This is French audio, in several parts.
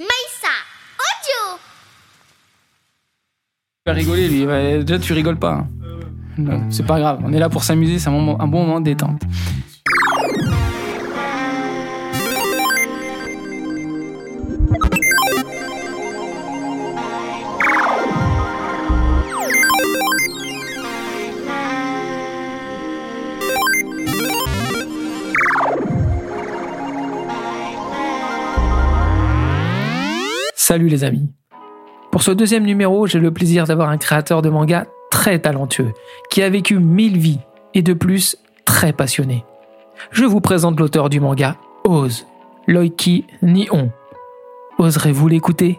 Maïssa, audio Il va rigoler, lui. Ouais, Déjà, tu rigoles pas. hein. Non, C'est pas grave. On est là pour s'amuser. C'est un, un bon moment de détente. Salut les amis. Pour ce deuxième numéro, j'ai le plaisir d'avoir un créateur de manga très talentueux, qui a vécu mille vies et de plus très passionné. Je vous présente l'auteur du manga Oz, Loiki Nihon. Oserez-vous l'écouter?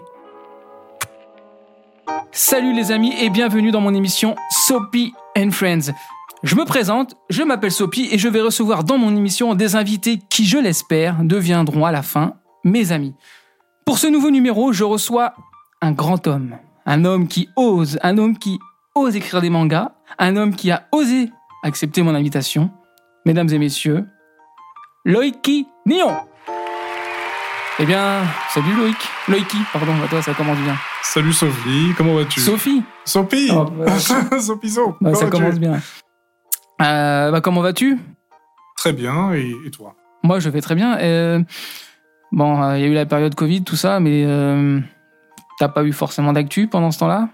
Salut les amis et bienvenue dans mon émission Soapy and Friends. Je me présente, je m'appelle Soapy et je vais recevoir dans mon émission des invités qui, je l'espère, deviendront à la fin mes amis. Pour ce nouveau numéro, je reçois un grand homme, un homme qui ose, un homme qui ose écrire des mangas, un homme qui a osé accepter mon invitation. Mesdames et messieurs, Loïki Nion. Eh bien, salut Loïc. Loïki, pardon, à toi ça commence bien. Salut Sophie, comment vas-tu? Sophie, Sophie Oh, bah, Sophie So, bah, ça commence bien. Euh, bah, comment vas-tu? Très bien, et, et toi? Moi, je vais très bien. Euh, bon, euh, il y a eu la période Covid, tout ça, mais euh, t'as pas eu forcément d'actu pendant ce temps-là?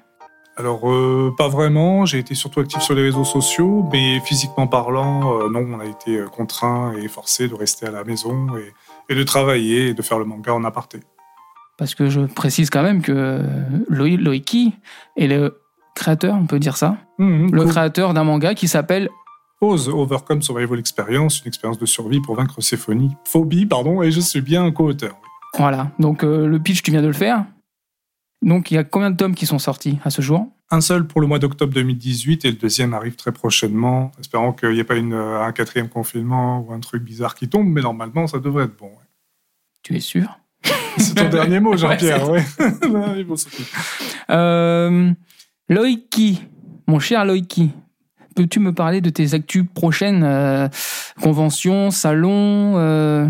Alors, euh, pas vraiment, j'ai été surtout actif sur les réseaux sociaux, mais physiquement parlant, euh, non, on a été contraint et forcé de rester à la maison et, et de travailler et de faire le manga en aparté. Parce que je précise quand même que Loï- Loïki est le créateur, on peut dire ça, Mhm, le cool. créateur d'un manga qui s'appelle Ose Overcome Survival Experience, une expérience de survie pour vaincre ses phonies, phobies, pardon, et je suis bien co-auteur. Voilà. Donc euh, le pitch, tu viens de le faire. Donc il y a combien de tomes qui sont sortis à ce jour? Un seul pour le mois d'octobre 2018 et le deuxième arrive très prochainement, espérant qu'il n'y ait pas une, euh, un quatrième confinement ou un truc bizarre qui tombe, mais normalement ça devrait être bon. ouais. Tu es sûr? C'est ton dernier mot, Jean-Pierre. Ouais, bon, euh, Loïki, mon cher Loïki, peux-tu me parler de tes actus prochaines euh, Conventions, salons euh,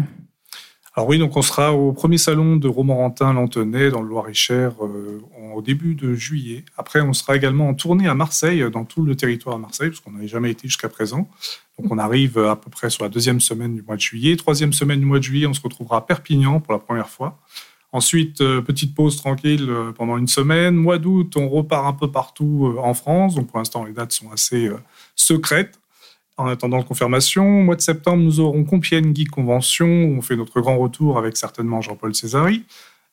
Alors oui, donc on sera au premier salon de Romorantin Lantenay dans le Loir-et-Cher euh, au début de juillet. Après, on sera également en tournée à Marseille, dans tout le territoire à Marseille, parce qu'on n'avait jamais été jusqu'à présent. Donc on arrive à peu près sur la deuxième semaine du mois de juillet. Troisième semaine du mois de juillet, on se retrouvera à Perpignan pour la première fois. Ensuite, euh, petite pause tranquille euh, pendant une semaine. Mois d'août, on repart un peu partout euh, en France. Donc pour l'instant, les dates sont assez secrètes. En attendant la confirmation, au mois de septembre, nous aurons Compiègne Geek Convention, où on fait notre grand retour avec certainement Jean-Paul Césari.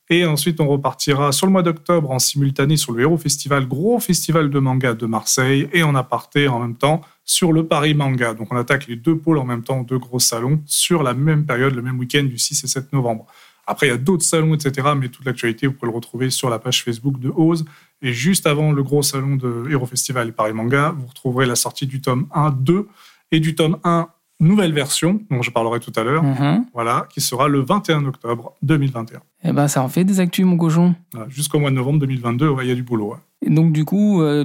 Et ensuite, on repartira sur le mois d'octobre en simultané sur le Héros Festival, gros festival de manga de Marseille, et en aparté en même temps sur le Paris Manga. Donc on attaque les deux pôles en même temps, deux gros salons, sur la même période, le même week-end du 6 et 7 novembre. Après, il y a d'autres salons, etc., mais toute l'actualité, vous pouvez le retrouver sur la page Facebook de Ose. Et juste avant le gros salon de Héros Festival et Paris Manga, vous retrouverez la sortie du tome 1, 2 et du tome 1, nouvelle version, dont je parlerai tout à l'heure, mhm. voilà, qui sera le 21 octobre 2021. Eh ben, ça en fait des actus, mon cochon. Voilà, Jusqu'au mois de novembre 2022, ouais, il y a du boulot. ouais. Et donc du coup, euh,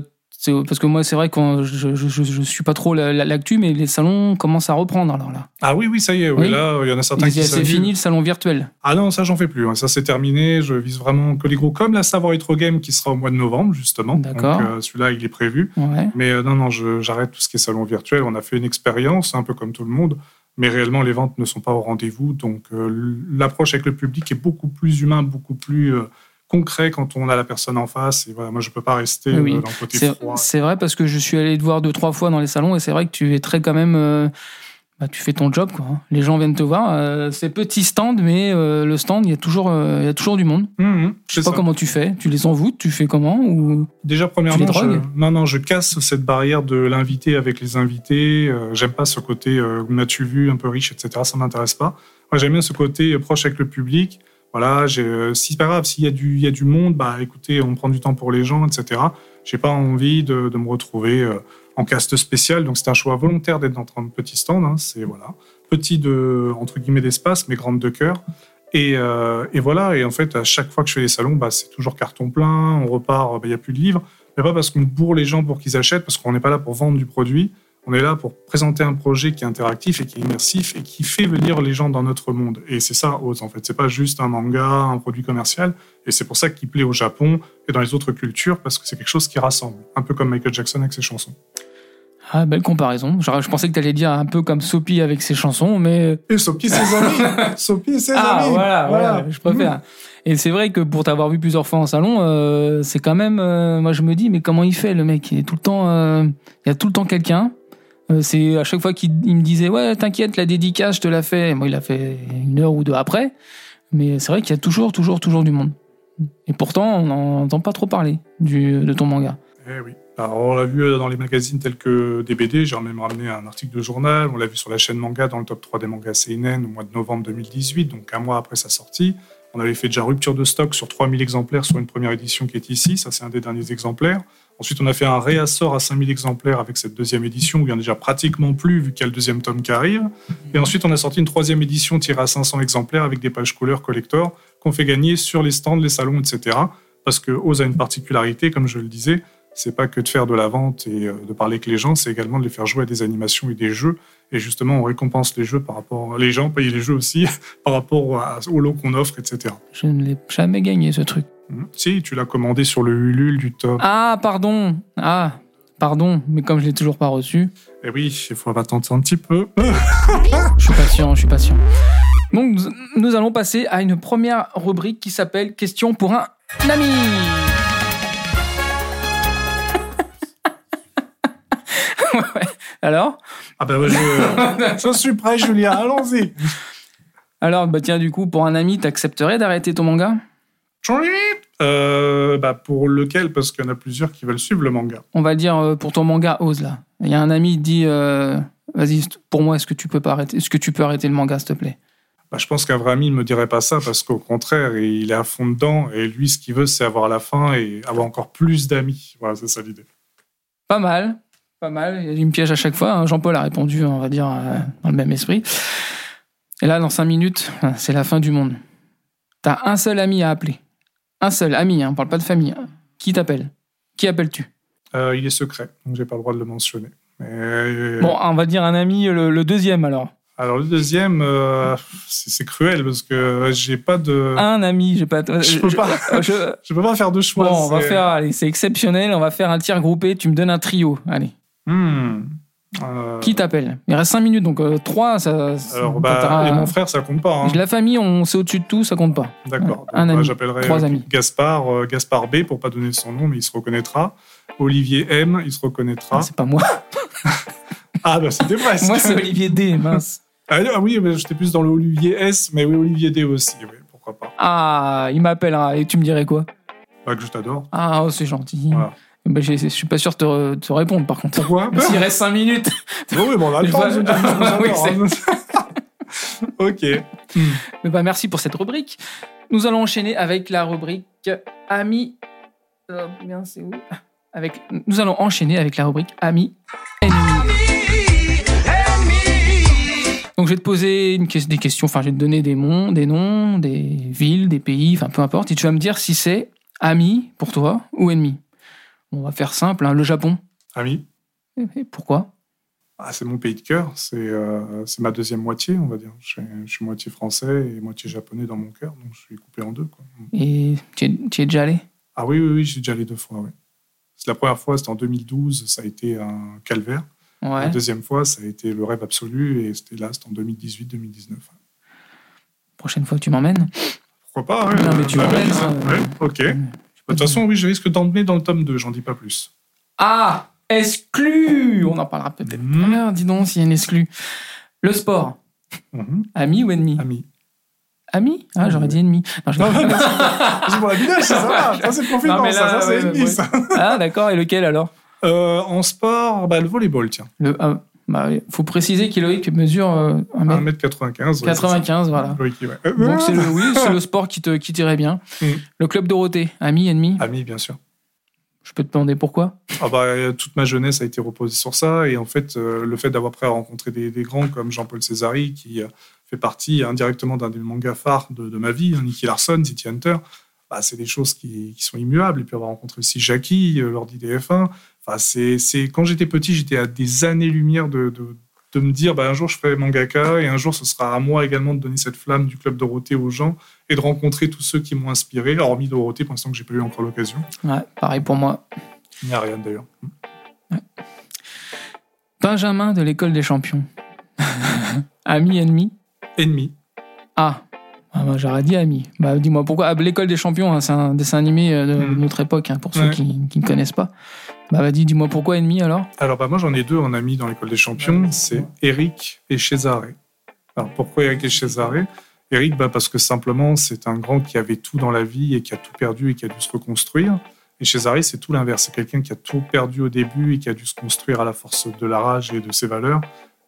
parce que moi c'est vrai que je, je, je, je suis pas trop la- la- l'actu, mais les salons commencent à reprendre alors là. Ah oui, oui, ça y est, oui, Oui. là, il y en a certains qui C'est fini le salon virtuel. Ah non, ça, j'en fais plus. hein. Ça, c'est terminé. Je vise vraiment que les gros, comme la Savoir Retro Game qui sera au mois de novembre, justement. D'accord. Donc, euh, celui-là, il est prévu. Ouais. Mais euh, non, non, j'arrête tout ce qui est salon virtuel. On a fait une expérience, un peu comme tout le monde. Mais réellement, les ventes ne sont pas au rendez-vous. Donc, euh, l'approche avec le public est beaucoup plus humain, beaucoup plus concret quand on a la personne en face. Et voilà, moi, je peux pas rester Oui. euh, dans le côté C'est froid. c'est vrai parce que je suis allé te voir deux trois fois dans les salons et c'est vrai que tu es très quand même. euh, bah, tu fais ton job quoi. hein. Les gens viennent te voir. euh, c'est petit stand, mais euh, le stand il y a toujours il y a toujours du monde. Mhm, Je sais pas ça. comment tu fais. Tu les envoûtes. Tu fais comment ou Déjà, Tu premièrement, les je, non, non, je casse cette barrière de l'invité avec les invités. J'aime pas ce côté m'as-tu vu un peu riche, etc. Ça m'intéresse pas. Moi, j'aime bien ce côté proche avec le public. Voilà, euh, si c'est pas grave, s'il y a du, il y a du monde, bah écoutez, on prend du temps pour les gens, etc. J'ai pas envie de, de me retrouver euh, en caste spécial. Donc c'est un choix volontaire d'être dans un petit stand. Hein, c'est voilà, petit de entre guillemets d'espace, mais grande de cœur. Et, euh, et voilà, et en fait, à chaque fois que je fais les salons, bah, c'est toujours carton plein, on repart, bah, il n'y a plus de livres. Mais pas parce qu'on bourre les gens pour qu'ils achètent, parce qu'on n'est pas là pour vendre du produit. On est là pour présenter un projet qui est interactif et qui est immersif et qui fait venir les gens dans notre monde. Et c'est ça, Oz, en fait. C'est pas juste un manga, un produit commercial. Et c'est pour ça qu'il plaît au Japon et dans les autres cultures, parce que c'est quelque chose qui rassemble. Un peu comme Michael Jackson avec ses chansons. Ah, belle comparaison. Genre, je pensais que tu allais dire un peu comme Sophie avec ses chansons, mais. Et Sophie et ses amis Sophie et ses Ah, amis voilà, voilà, je préfère. Et c'est vrai que pour t'avoir vu plusieurs fois en salon, euh, c'est quand même. euh, moi, je me dis, mais comment il fait, le mec? Il est tout le temps. euh, il y a tout le temps quelqu'un. Euh, c'est à chaque fois qu'il il me disait, ouais, t'inquiète, la dédicace, je te la fais. Moi, il l'a fait une heure ou deux après. Mais c'est vrai qu'il y a toujours, toujours, toujours du monde. Et pourtant, on n'entend pas trop parler du, de ton manga. Eh oui. Alors, on l'a vu dans les magazines tels que DBD, j'ai même ramené un article de journal, on l'a vu sur la chaîne manga dans le top 3 des mangas Seinen au mois de novembre 2018, donc un mois après sa sortie. On avait fait déjà rupture de stock sur 3000 exemplaires sur une première édition qui est ici, ça c'est un des derniers exemplaires. Ensuite, on a fait un réassort à 5000 exemplaires avec cette deuxième édition où il y en a déjà pratiquement plus vu qu'il y a le deuxième tome qui arrive. Et ensuite, on a sorti une troisième édition tirée à 500 exemplaires avec des pages couleurs collector qu'on fait gagner sur les stands, les salons, etc. Parce que Oz a une particularité, comme je le disais, c'est pas que de faire de la vente et euh, de parler avec les gens, c'est également de les faire jouer à des animations et des jeux. Et justement, on récompense les jeux par rapport, les gens payent les jeux aussi par rapport au lot qu'on offre, etc. Je ne l'ai jamais gagné, ce truc. Mhm. Si, tu l'as commandé sur le Ulule du top. Ah, pardon Ah, pardon, mais comme je l'ai toujours pas reçu, Et oui, il faut attendre un petit peu. je suis patient, je suis patient. Donc, nous- allons passer à une première rubrique qui s'appelle Question pour un ami. Ouais. Alors? Ah ben, ouais, je, je suis prêt, Julien, allons-y. Alors, bah tiens, du coup, pour un ami, t'accepterais d'arrêter ton manga? Euh, bah, pour lequel Parce qu'il y en a plusieurs qui veulent suivre le manga. On va dire euh, pour ton manga Ose là. Il y a un ami qui dit euh, Vas-y, pour moi, est-ce que tu peux pas arrêter Est-ce que tu peux arrêter le manga, s'il te plaît? Bah, je pense qu'un vrai ami ne me dirait pas ça parce qu'au contraire, il est à fond dedans et lui, ce qu'il veut, c'est avoir la fin et avoir encore plus d'amis. Voilà, c'est ça l'idée. Pas mal, pas mal. Il me piège à chaque fois. hein. Jean-Paul a répondu, on va dire, euh, dans le même esprit. Et là, dans cinq minutes, c'est la fin du monde. T'as un seul ami à appeler. Un seul ami, hein, on parle pas de famille. hein. Qui t'appelle? Qui appelles-tu? Euh, il est secret, donc j'ai pas le droit de le mentionner. Mais, euh, Bon, on va dire un ami, le, le deuxième alors. Alors le deuxième, euh, c'est cruel parce que j'ai pas de, Un ami, j'ai pas. je peux pas, je- je peux pas faire de choix. Bon, on va faire, allez, c'est exceptionnel, on va faire un tir groupé, tu me donnes un trio, allez. Hmm. Euh, Qui t'appelle Il reste 5 minutes, donc 3, ça... Alors, bah, et mon frère, ça compte pas. hein. La famille, on c'est au-dessus de tout, ça compte pas. D'accord. Un ami, J'appellerai trois euh, amis. Gaspard, euh, Gaspard B pour pas donner son nom, mais il se reconnaîtra. Olivier M, il se reconnaîtra. C'est pas moi. Ah bah c'était presque. moi, c'est Olivier D, mince. Ah ah oui, j'étais plus dans le Olivier S, mais oui, Olivier D aussi, oui, pourquoi pas. Ah, il m'appellera, et tu me dirais quoi? Bah que je t'adore. Ah, oh, c'est gentil. Voilà. Bah, je suis pas sûr de te, répondre, par contre. Pourquoi S'il reste 5 minutes. Oui, oui, bon, on a le Je temps s'adore, Oui, hein. ok. Mais bah, merci pour cette rubrique. Nous allons enchaîner avec la rubrique Amis. Euh, bien, c'est où? Avec, Nous allons enchaîner avec la rubrique Amis ennemis. Donc je vais te poser une des questions, enfin je vais te donner des noms, des noms, des villes, des pays, enfin peu importe, et tu vas me dire si c'est ami pour toi ou ennemi. On va faire simple, hein, le Japon. Ami, Et pourquoi? Ah, c'est mon pays de cœur, c'est euh, ma deuxième moitié, on va dire. Je suis, je suis moitié français et moitié japonais dans mon cœur, donc je suis coupé en deux. Quoi. Et tu es, tu es déjà allé? Ah oui, oui, oui, j'ai déjà allé deux fois, oui. C'est la première fois, c'était en 2012, ça a été un calvaire. La Ouais. deuxième fois, ça a été le rêve absolu et c'était là, c'était en 2018-2019. Prochaine fois, tu m'emmènes? Pourquoi pas ouais, Non, mais tu bah, m'emmènes, ouais, ok. De toute façon, oui, je risque d'emmener dans le tome 2, j'en dis pas plus. Ah Exclu On en parlera peut-être tout à l'heure, dis donc, s'il y a une exclu. Le sport, Mhm. ami ou ennemi? Ami. Ami? Ah, j'aurais dit ennemi. Non, je- Non, non, c'est pour la village, ça, ça va. C'est mais ça, là, ça, c'est ouais, ennemi, ouais. ça. ah, d'accord, et lequel alors? Euh, en sport, bah, le volleyball, tiens. Le, ah, bah, faut préciser qu'Eloïc mesure euh, 1m95, 1m95. ouais, c'est ça. voilà. Loïc, ouais. Euh, Donc c'est le, oui, c'est le sport qui te qui t'irait bien. Mhm. Le club Dorothée, ami, ennemi Ami, bien sûr. Je peux te demander pourquoi? Ah bah, euh, toute ma jeunesse a été reposée sur ça. Et en fait, euh, le fait d'avoir prêt à rencontrer des, des grands comme Jean-Paul Césari, qui euh, fait partie indirectement d'un des mangas phares de, de ma vie, hein, Nicky Larson, City Hunter, bah, c'est des choses qui, qui sont immuables. Et puis avoir rencontré aussi Jackie euh, lors d'IDF1, Enfin, c'est, quand j'étais petit, j'étais à des années-lumière de, de, de me dire, bah, un jour je ferai mangaka et un jour ce sera à moi également de donner cette flamme du club Dorothée aux gens et de rencontrer tous ceux qui m'ont inspiré, hormis Dorothée pour l'instant que j'ai pas eu encore l'occasion. Ouais, pareil pour moi. Ni Ariane d'ailleurs. Benjamin de l'école des champions. ami, ennemi? Ennemi. Ah, ah bah, j'aurais dit ami. Bah, dis-moi pourquoi. Ah, l'école des champions, hein, c'est un dessin animé euh, de Mm. notre époque, hein, pour ceux Ouais. qui qui ne connaissent pas. Bah, vas-y, dis-moi pourquoi ennemi alors Alors, bah, moi, j'en ai deux en amis dans l'école des champions. C'est Eric et Cesare. Alors, pourquoi Eric et Cesare? Eric, bah, parce que simplement, c'est un grand qui avait tout dans la vie et qui a tout perdu et qui a dû se reconstruire. Et Cesare, c'est tout l'inverse. C'est quelqu'un qui a tout perdu au début et qui a dû se construire à la force de la rage et de ses valeurs.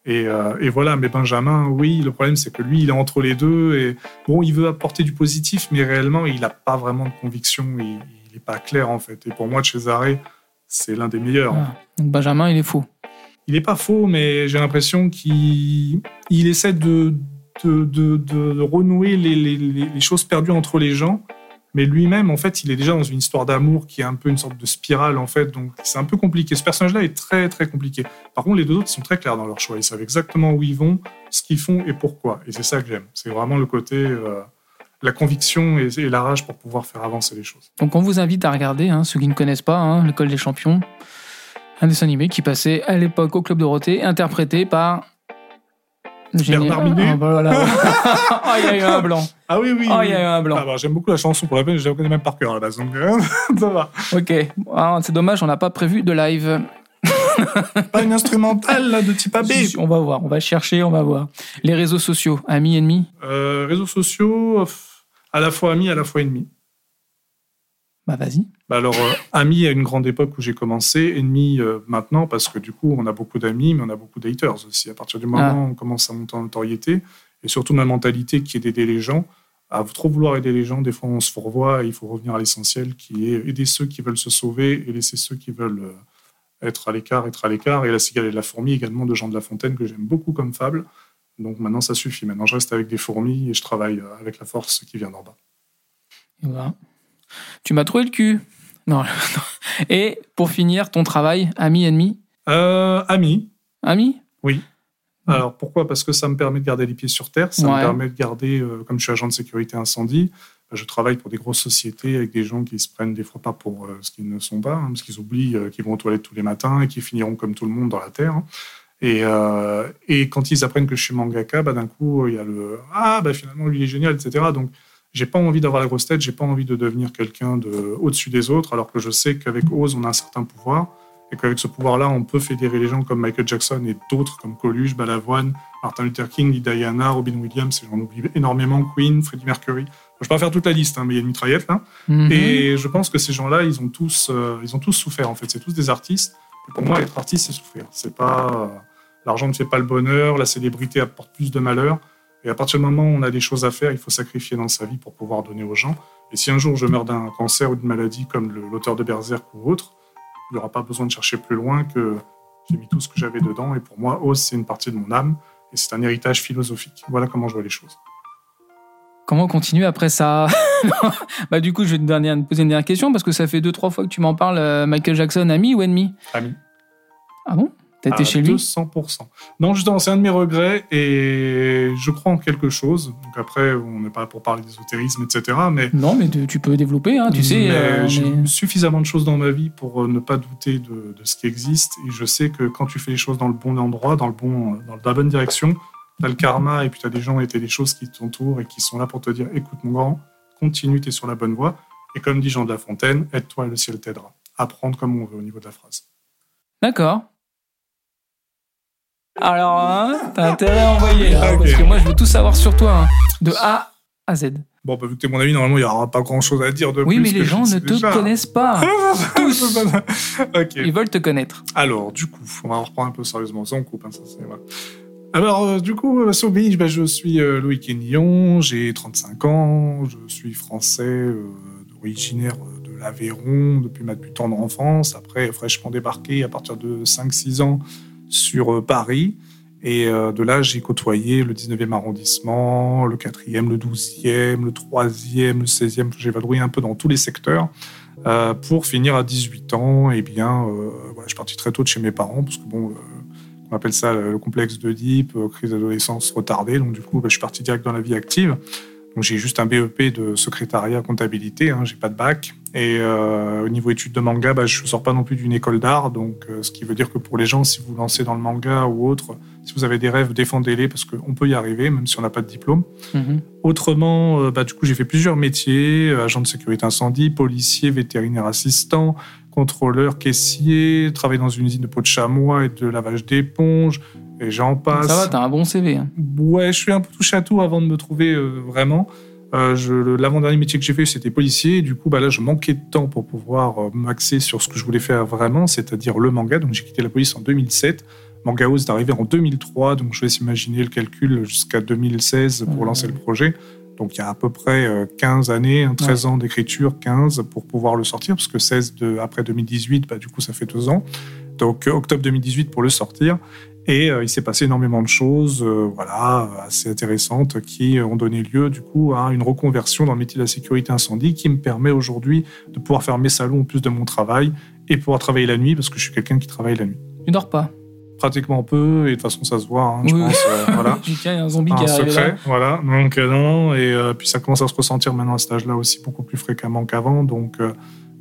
Et, euh, et voilà, mais Benjamin, oui, le problème, c'est que lui, il est entre les deux. Et bon, il veut apporter du positif, mais réellement, il n'a pas vraiment de conviction. Il n'est pas clair, en fait. Et pour moi, Cesare, c'est l'un des meilleurs. Ah, Donc Benjamin, il est faux. Il n'est pas faux, mais j'ai l'impression qu'il il essaie de, de, de- de renouer les, les- les- les choses perdues entre les gens. Mais lui-même, en fait, il est déjà dans une histoire d'amour qui est un peu une sorte de spirale, en fait. Donc, c'est un peu compliqué. Ce personnage-là est très, très compliqué. Par contre, les deux autres sont très clairs dans leur choix. Ils savent exactement où ils vont, ce qu'ils font et pourquoi. Et c'est ça que j'aime. C'est vraiment le côté, euh, la conviction et, et la rage pour pouvoir faire avancer les choses. Donc on vous invite à regarder, hein, ceux qui ne connaissent pas, hein, l'école des champions. Un dessin animé qui passait à l'époque au Club Dorothée, interprété par... Bernard Minet. Ah, bah voilà. Oh, il y a eu un blanc. Ah oui, oui. Oh, il y a eu un blanc. Ah bah, j'aime beaucoup la chanson. Pour la peine, je la connais même par cœur à la base. Donc, euh, ça va. Ok. Ah, c'est dommage, on n'a pas prévu de live. Pas une instrumentale là, de type AB. On va voir, on va chercher, on va voir. Les réseaux sociaux, amis, ennemis? Euh, réseaux sociaux, à la fois amis, à la fois ennemis. Bah vas-y. Bah alors, euh, amis à une grande époque où j'ai commencé, ennemis euh, maintenant, parce que du coup, on a beaucoup d'amis, mais on a beaucoup d'haters aussi. À partir du moment Ah. où on commence à monter en notoriété, et surtout ma mentalité qui est d'aider les gens, à trop vouloir aider les gens, des fois on se fourvoie et il faut revenir à l'essentiel qui est aider ceux qui veulent se sauver et laisser ceux qui veulent euh, être à l'écart, être à l'écart. Et la cigale et la fourmi également de Jean de La Fontaine que j'aime beaucoup comme fable. Donc maintenant ça suffit. Maintenant je reste avec des fourmis et je travaille euh, avec la force qui vient d'en bas. Voilà. Tu m'as trouvé le cul. Non. non. Et pour finir, ton travail, ami, ennemi Euh, amis, Ami? Alors pourquoi? Parce que ça me permet de garder les pieds sur terre, ça Ouais. me permet de garder, euh, comme je suis agent de sécurité incendie, euh, je travaille pour des grosses sociétés avec des gens qui se prennent des fois pas pour euh, ce qu'ils ne sont pas, hein, parce qu'ils oublient euh, qu'ils vont aux toilettes tous les matins et qu'ils finiront comme tout le monde dans la terre. Et, euh, et quand ils apprennent que je suis mangaka, bah, d'un coup, il y a le Ah, bah, finalement, lui, il est génial, etc. Donc, j'ai pas envie d'avoir la grosse tête, j'ai pas envie de devenir quelqu'un de au-dessus des autres, alors que je sais qu'avec Oz, on a un certain pouvoir et qu'avec ce pouvoir-là, on peut fédérer les gens comme Michael Jackson et d'autres comme Coluche, Balavoine, Martin Luther King, Diana, Robin Williams, j'en oublie énormément, Queen, Freddie Mercury. Je peux pas faire toute la liste, hein, mais il y a une mitraillette là. Mhm. Et je pense que ces gens-là, ils ont tous, euh, ils ont tous souffert en fait. C'est tous des artistes. Et pour moi, être artiste, c'est souffrir. C'est pas euh, l'argent ne fait pas le bonheur, la célébrité apporte plus de malheur. Et à partir du moment où on a des choses à faire, il faut sacrifier dans sa vie pour pouvoir donner aux gens. Et si un jour je meurs d'un cancer ou d'une maladie comme l'auteur de Berserk ou autre, il n'y aura pas besoin de chercher plus loin que j'ai mis tout ce que j'avais dedans. Et pour moi, Oz, c'est une partie de mon âme. Et c'est un héritage philosophique. Voilà comment je vois les choses. Comment continuer après ça? Bah du coup, je vais te poser une dernière question parce que ça fait deux trois fois que tu m'en parles. euh, Michael Jackson, ami ou ennemi? Ami. Ah bon? T'as été chez lui 200%. Non, justement, c'est un de mes regrets et je crois en quelque chose. Donc après, on n'est pas là pour parler d'ésotérisme, etc. Mais, Non, mais tu tu peux développer. Hein, tu sais. euh, j'ai est- eu suffisamment de choses dans ma vie pour euh, ne pas douter de, de ce qui existe. Et je sais que quand tu fais les choses dans le bon endroit, dans, le bon, dans la bonne direction, tu as le karma et puis tu as des gens et t'as des choses qui t'entourent et qui sont là pour te dire écoute, mon grand, continue, tu es sur la bonne voie. Et comme dit Jean de La Fontaine, aide-toi et le ciel t'aidera. Apprendre comme on veut au niveau de la phrase. D'accord. Alors, hein, t'as intérêt à envoyer, hein, parce que moi, je veux tout savoir sur toi, hein, de A à Z. Bon, bah, vu que t'es mon ami, normalement, il n'y aura pas grand-chose à dire de Oui, plus. mais que les gens ne te déjà. connaissent pas. Tous. ok. Ils veulent te connaître. Alors, du coup, on va reprendre un peu sérieusement. Ça, on coupe, hein, ça, voilà. Alors, euh, du coup, euh, Sobi, bah, je suis euh, Loïc j'ai 35 ans, je suis français, euh, originaire de l'Aveyron depuis ma plus tendre enfance, après fraîchement débarqué à partir de 5-6 ans sur euh, Paris. Et euh, de là, j'ai côtoyé le 19e arrondissement, le 4e, le 12e, le 3e, le 16e. J'ai vadrouillé un peu dans tous les secteurs euh, pour finir à 18 ans. Et bien, je suis parti très tôt de chez mes parents parce que bon, on appelle ça le complexe d'Oedipe, crise d'adolescence retardée. Donc du coup, bah, je suis parti direct dans la vie active. J'ai juste un BEP de secrétariat comptabilité, hein, j'ai pas de bac. Et euh, au niveau études de manga, bah, je sors pas non plus d'une école d'art, donc euh, ce qui veut dire que pour les gens, si vous vous lancez dans le manga ou autre, si vous avez des rêves, défendez-les parce qu'on peut y arriver, même si on n'a pas de diplôme. Mhm. Autrement, euh, bah, du coup, j'ai fait plusieurs métiers agent de sécurité incendie, policier, vétérinaire assistant, contrôleur, caissier, travaillé dans une usine de peau de chamois et de lavage d'éponge, et j'en passe. Ça va, t'as un bon CV. hein. Ouais, je suis un peu touché à tout avant de me trouver euh, vraiment. Euh, L'avant-dernier métier que j'ai fait, c'était policier. Et du coup, bah, là, je manquais de temps pour pouvoir euh, m'axer sur ce que je voulais faire vraiment, c'est-à-dire le manga. Donc, j'ai quitté la police en 2007. Manga House est arrivé en 2003. Donc, je vais s'imaginer le calcul jusqu'à 2016 pour Ouais. lancer le projet. Donc, il y a à peu près euh, 15 années, hein, 13 ans d'écriture, 15 pour pouvoir le sortir, parce que 16 de, après 2018, bah, du coup, ça fait deux ans. Donc, euh, octobre 2018 pour le sortir. Et euh, il s'est passé énormément de choses, euh, voilà, assez intéressantes, qui ont donné lieu du coup à une reconversion dans le métier de la sécurité incendie, qui me permet aujourd'hui de pouvoir faire mes salons en plus de mon travail et pouvoir travailler la nuit parce que je suis quelqu'un qui travaille la nuit. Tu dors pas? Pratiquement peu et de toute façon ça se voit, hein, je Oui, pense. euh, voilà. Il y a un zombie Pas qui un est secret, là. voilà. Donc euh, non, et euh, puis ça commence à se ressentir maintenant à cet âge-là aussi beaucoup plus fréquemment qu'avant. Donc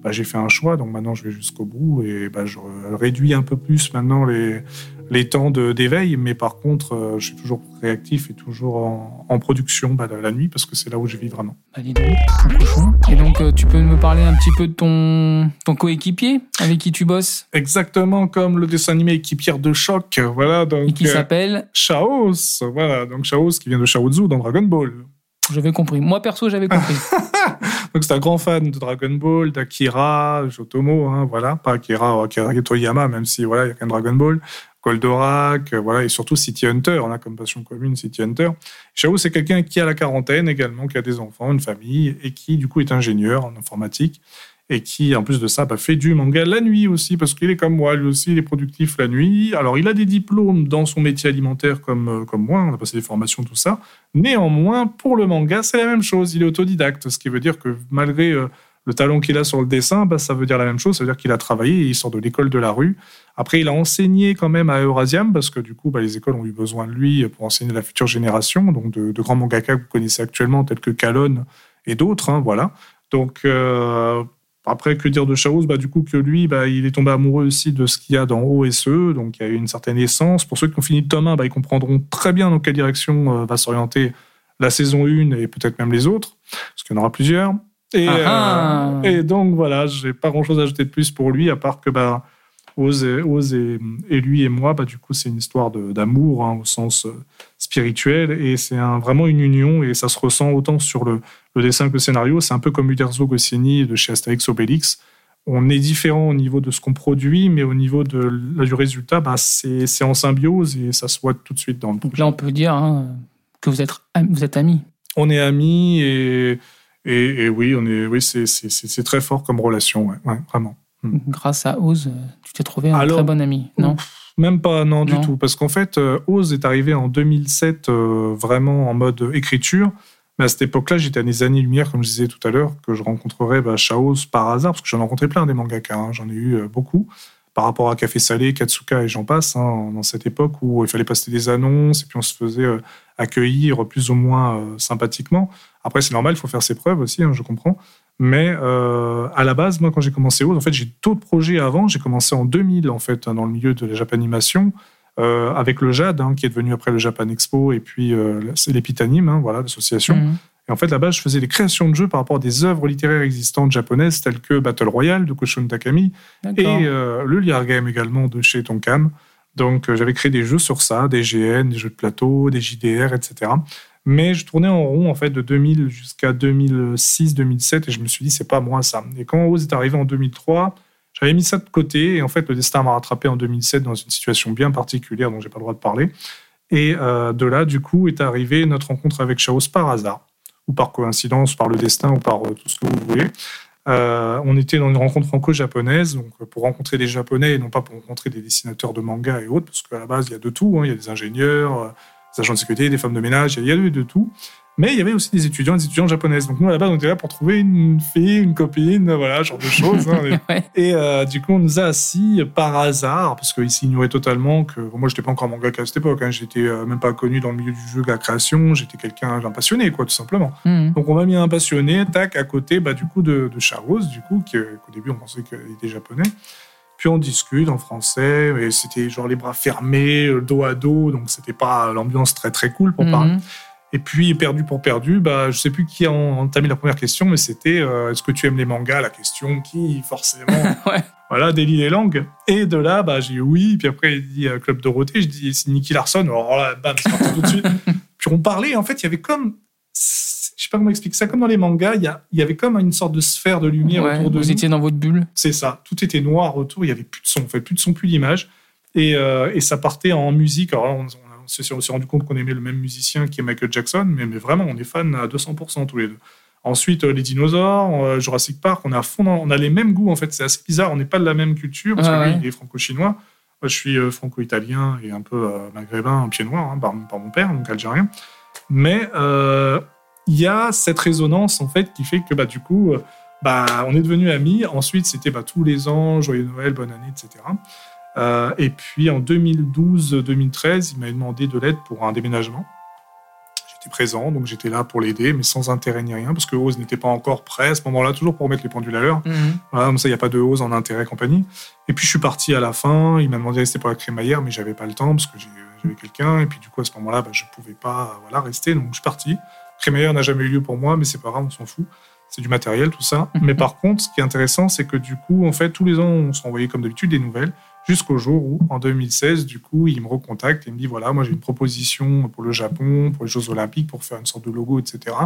bah, j'ai fait un choix, donc maintenant je vais jusqu'au bout et bah, je réduis un peu plus maintenant les, les temps de- d'éveil, mais par contre euh, je suis toujours réactif et toujours en, en production bah, la, nuit parce que c'est là où je vis vraiment. Bah, dis donc. Et donc, euh, tu peux me parler un petit peu de ton, ton coéquipier avec qui tu bosses? Exactement comme le dessin animé équipière de choc, voilà. Donc et qui euh, s'appelle. Chaos, voilà. Donc Chaos qui vient de Shaozu dans Dragon Ball. J'avais compris. Moi, perso, j'avais compris. Donc c'est un grand fan de Dragon Ball, d'Akira, Jotomo, hein, voilà, pas Akira, Akira Toyama, même si voilà, il y a même Dragon Ball, Goldorak, euh, voilà, et surtout City Hunter, on a comme passion commune City Hunter. Shao, c'est quelqu'un qui a la quarantaine également, qui a des enfants, une famille, et qui du coup est ingénieur en informatique, et qui en plus de ça bah, fait du manga la nuit aussi, parce qu'il est comme moi, lui aussi, il est productif la nuit. Alors il a des diplômes dans son métier alimentaire comme, euh, comme moi, on a passé des formations, tout ça. Néanmoins, pour le manga, c'est la même chose. Il est autodidacte, ce qui veut dire que malgré euh, le talent qu'il a sur le dessin, bah, ça veut dire la même chose. Ça veut dire qu'il a travaillé il sort de l'école de la rue. Après, il a enseigné quand même à Eurasiam parce que du coup, bah, les écoles ont eu besoin de lui pour enseigner la future génération. Donc, de, grands mangaka que vous connaissez actuellement, tels que Kalon et d'autres. hein, voilà. Donc, euh, après, que dire de Chaos bah, Du coup, que lui, bah, il est tombé amoureux aussi de ce qu'il y a dans OSE. Donc, il y a eu une certaine essence. Pour ceux qui ont fini le tome 1, bah, ils comprendront très bien dans quelle direction euh, va s'orienter la saison 1 et peut-être même les autres, parce qu'il y en aura plusieurs. Et, Ah ah. euh, et donc, voilà, j'ai pas grand-chose à ajouter de plus pour lui, à part que bah, Oz, et, Oz et, et lui et moi, bah, du coup, c'est une histoire d'amour hein, au sens euh, spirituel, et c'est un- vraiment une union, et ça se ressent autant sur le, le dessin que le scénario. C'est un peu comme Uderzo Goscinny de chez Astérix Obélix. On est différent au niveau de ce qu'on produit, mais au niveau de, du résultat, bah, c'est en symbiose et ça se voit tout de suite dans le Donc là, on peut dire hein, que vous êtes, vous êtes amis. on est amis et, et, et oui, on est, oui, c'est, très fort comme relation, ouais, ouais, vraiment. Grâce à Oz, tu t'es trouvé un Alors- très bon ami. Non? Même pas, non, du tout. Parce qu'en fait, euh, Oz est arrivé en 2007 euh, vraiment en mode écriture. Mais à cette époque-là, j'étais à des années-lumière, comme je disais tout à l'heure, que je rencontrerais bah, Chaos par hasard, parce que j'en ai rencontré plein des mangaka, hein, j'en ai eu euh, beaucoup, par rapport à Café Salé, Katsuka et j'en passe, hein, dans cette époque où il fallait passer des annonces et puis on se faisait euh, accueillir plus ou moins euh, sympathiquement. Après, c'est normal, il faut faire ses preuves aussi, hein, je comprends. Mais euh, à la base, moi, quand j'ai commencé Oz, en fait, j'ai d'autres projets avant. J'ai commencé en 2000, en fait, hein, dans le milieu de la Japanimation, avec le JAD, qui est devenu après le Japan Expo, et puis c'est l'Epitanime, voilà, l'association. Mhm. Et en fait, là-bas, je faisais des créations de jeux par rapport à des œuvres littéraires existantes japonaises, telles que Battle Royale de Koshun Takami, et euh, le Liar Game également de chez Tonkam. Donc, euh, j'avais créé des jeux sur ça, des GN, des jeux de plateau, des JDR, etc. Mais je tournais en rond, en fait, de 2000 jusqu'à 2006-2007, et je me suis dit, c'est pas moi ça. Et quand Oz est arrivé en 2003, j'avais mis ça de côté, et en fait, le destin m'a rattrapé en 2007 dans une situation bien particulière dont j'ai pas le droit de parler. Et euh, de là, du coup, est arrivée notre rencontre avec Chaos par hasard, par coïncidence, par le destin, ou par euh, tout ce que vous voulez. Euh, on était dans une rencontre franco-japonaise, donc pour rencontrer des Japonais et non pas pour rencontrer des dessinateurs de manga et autres, parce qu'à la base, il y a de tout. hein. Il y a des ingénieurs, euh, des agents de sécurité, des femmes de ménage, il y a de tout. Mais il y avait aussi des étudiants des étudiantes japonaises. Donc nous, à la base, on était là pour trouver une fille, une copine, voilà, genre de choses. hein. Ouais. Et euh, du coup, on nous a assis par hasard, parce qu'ils s'ignoraient totalement que moi, j'étais pas encore mangaka à cette époque. Hein, j'étais euh, même pas connu dans le milieu du jeu, de la création. J'étais quelqu'un d'un passionné, quoi, tout simplement. Mhm. Donc on m'a mis un passionné, tac, à côté, bah, du coup, de, de Charos, du coup, qui, euh, qu'au début, on pensait qu'il était japonais. Puis on discute en français, et c'était genre les bras fermés, dos à dos, donc c'était pas l'ambiance très très cool pour parler. Et puis, perdu pour perdu, bah, je sais plus qui a entamé la première question, mais c'était euh, est-ce que tu aimes les mangas La question qui, forcément, Ouais. voilà, délie les langues. Et de là, bah, j'ai dit oui. Puis après, il dit euh, Club Dorothée. Je dis c'est Nicky Larson. Alors là, bam, c'est parti tout de suite. Puis on parlait, en fait, il y avait comme. Je sais pas comment expliquer ça. Comme dans les mangas, il y, a- il y avait comme une sorte de sphère de lumière Ouais, autour de vous nous. étiez dans votre bulle. C'est ça. Tout était noir autour. Il y avait plus de son, en fait, plus de son, plus d'image. Et, euh, et ça partait en musique. Alors là, on s'est on s'est rendu compte qu'on aimait le même musicien qui est Michael Jackson, mais, mais vraiment, on est fans à 200% tous les deux. Ensuite, euh, les dinosaures, euh, Jurassic Park, on a, à fond on a les mêmes goûts en fait. C'est assez bizarre. On n'est pas de la même culture parce Ouais, que lui, ouais. il est franco-chinois. Moi, je suis euh, franco-italien et un peu euh, maghrébin, un pied noir hein, par, par mon père, donc algérien. Mais euh, il y a cette résonance en fait qui fait que bah, du coup, bah, on est devenus amis. Ensuite, c'était bah, tous les ans, joyeux Noël, bonne année, etc. Euh, et puis en 2012-2013, il m'a demandé de l'aide pour un déménagement. J'étais présent, donc j'étais là pour l'aider, mais sans intérêt ni rien, parce que Oz n'était pas encore prêt à ce moment-là, toujours pour mettre les pendules à l'heure. Mhm. Voilà, comme ça, il n'y a pas de hausse en intérêt et compagnie. Et puis, je suis parti à la fin. Il m'a demandé de rester pour la crémaillère, mais j'avais pas le temps parce que j'avais quelqu'un. Et puis, du coup, à ce moment-là, bah, je pouvais pas voilà, rester. Donc, je suis parti. Crémaillère n'a jamais eu lieu pour moi, mais c'est pas grave, on s'en fout. C'est du matériel, tout ça. mais par contre, ce qui est intéressant, c'est que du coup, en fait, tous les ans, on s'envoyait comme d'habitude des nouvelles. Jusqu'au jour où, en 2016, du coup, il me recontacte et me dit voilà, moi j'ai une proposition pour le Japon, pour les Jeux Olympiques, pour faire une sorte de logo, etc.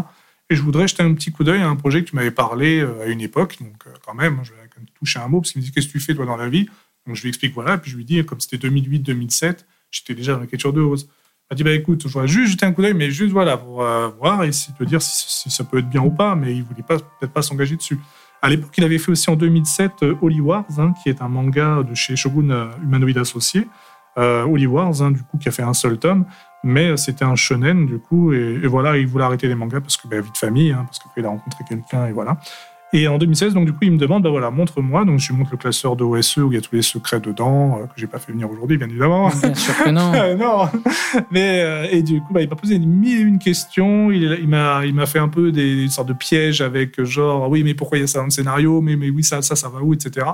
Et je voudrais jeter un petit coup d'œil à un projet que tu m'avais parlé euh, à une époque. Donc, euh, quand même, je vais quand même toucher un mot, parce qu'il me dit Qu'est-ce que tu fais, toi, dans la vie? Donc, je lui explique Voilà. Puis, je lui dis Comme c'était 2008-2007, j'étais déjà dans l'écriture de Rose. Il m'a dit Bah écoute, je voudrais juste jeter un coup d'œil, mais juste voilà, pour euh, voir et te dire si, ça peut être bien ou pas. Mais il voulait pas- peut-être pas s'engager dessus. À l'époque, il avait fait aussi en 2007 euh, Holy Wars, hein, qui est un manga de chez Shogun euh, Humanoid Associé. Euh, Holy Wars, hein, du coup, qui a fait un seul tome, mais euh, c'était un shonen, du coup, et, voilà, il voulait arrêter les mangas parce que, bah, vie de famille, hein, parce qu'après, il a rencontré quelqu'un, et voilà. Et en 2016, donc, du coup, il me demande, bah voilà, montre-moi. Donc, je lui montre le classeur de OSE où il y a tous les secrets dedans, euh, que j'ai pas fait venir aujourd'hui, bien évidemment. Bien sûr que non. Euh, non. Mais euh, et du coup, bah, il m'a posé mille et une questions. Il, m'a, il m'a fait un peu des, des sortes de pièges avec genre oui, mais pourquoi il y a ça dans le scénario? Mais mais oui, ça, ça, ça va où, etc.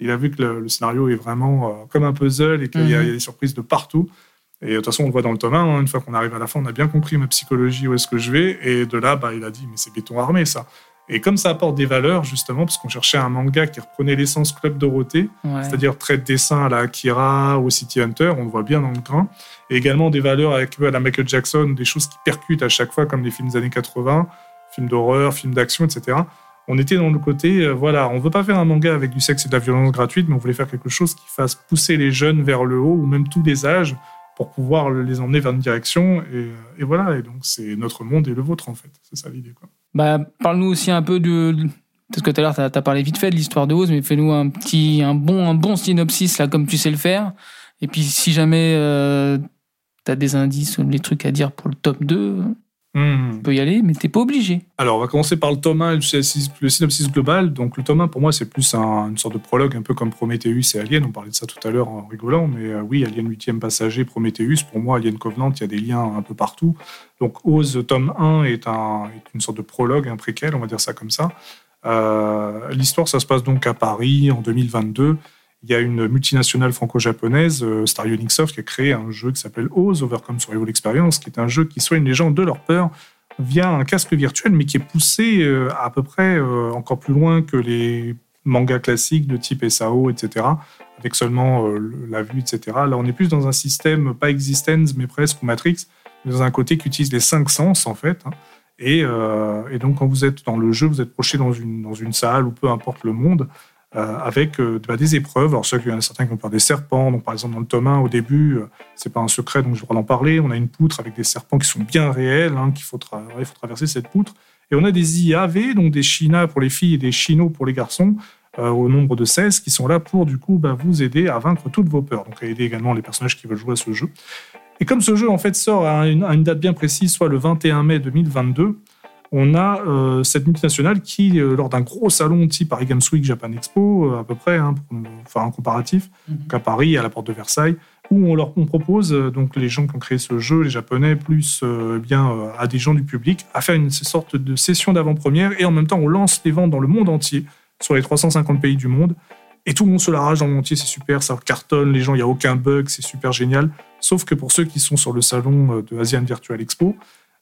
Il a vu que le, le scénario est vraiment euh, comme un puzzle et qu'il y, a Mhm. y a des surprises de partout. Et de toute façon, on le voit dans le tome 1, hein, une fois qu'on arrive à la fin, on a bien compris ma psychologie, où est-ce que je vais. Et de là, bah, il a dit, mais c'est béton armé, ça. Et comme ça apporte des valeurs, justement, parce qu'on cherchait un manga qui reprenait l'essence Club Dorothée, Ouais. c'est-à-dire trait de dessin à la Akira ou au City Hunter, on le voit bien dans le grain, et également des valeurs avec à la Michael Jackson, des choses qui percutent à chaque fois, comme les films des années 80, films d'horreur, films d'action, etc. On était dans le côté, euh, voilà, on veut pas faire un manga avec du sexe et de la violence gratuite, mais on voulait faire quelque chose qui fasse pousser les jeunes vers le haut, ou même tous les âges, pour pouvoir les emmener vers une direction, et, euh, et voilà, et donc c'est notre monde et le vôtre, en fait. C'est ça l'idée, quoi. Bah, parle-nous aussi un peu de. Parce que tout à l'heure, tu as, parlé vite fait de l'histoire de Oz, mais fais-nous un petit, un bon, un bon synopsis, là, comme tu sais le faire. Et puis, si jamais euh, tu des indices ou des trucs à dire pour le top 2, Hmm. tu peux y aller, mais t'es pas obligé. Alors, on va commencer par le tome 1, le synopsis le synopsis global. Donc, le tome 1, pour moi, c'est plus un- une sorte de prologue, un peu comme Prometheus et Alien. On parlait de ça tout à l'heure en rigolant, mais euh, oui, Alien 8e passager, Prometheus, pour moi, Alien Covenant, il y a des liens un peu partout. Donc, Oz, tome 1, est, un, est une sorte de prologue, un préquel, on va dire ça comme ça. Euh, L'histoire, ça se passe donc à Paris en 2022. Il y a une multinationale franco-japonaise, euh, Star Unixoft, qui a créé un jeu qui s'appelle Oz, Overcome Survival Experience, qui est un jeu qui soigne les gens de leur peur via un casque virtuel, mais qui est poussé euh, à peu près euh, encore plus loin que les mangas classiques de type SAO, etc., avec seulement le- la vue, etc. Là, on est plus dans un système, pas Existence, mais presque, ou Matrix, dans un côté qui utilise les cinq sens, en fait. hein. Et, donc, quand vous êtes dans le jeu, vous êtes projeté dans une, salle, ou peu importe le monde, avec euh, bah, des épreuves. Alors, il y en a certains qui ont peur des serpents. Donc, par exemple, dans le tome 1, au début, euh, c'est pas un secret, donc je vais en parler. On a une poutre avec des serpents qui sont bien réels, hein, qu'il faut, tra- il faut traverser cette poutre. Et on a des IAV, donc des China pour les filles et des Chino pour les garçons, euh, au nombre de 16, qui sont là pour du coup bah, vous aider à vaincre toutes vos peurs. Donc à aider également les personnages qui veulent jouer à ce jeu. Et comme ce jeu en fait sort à une date bien précise, soit le 21 mai 2022, on a euh, cette multinationale qui, euh, lors d'un gros salon type Paris Games Week, Japan Expo, euh, à peu près, hein, pour faire un comparatif, Mhm. donc à Paris, à la porte de Versailles, où on leur on propose, donc les gens qui ont créé ce jeu, les Japonais, plus euh, bien à des gens du public, à faire une sorte de session d'avant-première, et en même temps, on lance les ventes dans le monde entier, sur les 350 pays du monde, et tout le monde se l'arrache dans le monde entier, c'est super, ça cartonne, les gens, il n'y a aucun bug, c'est super génial. Sauf que pour ceux qui sont sur le salon de Asian Virtual Expo,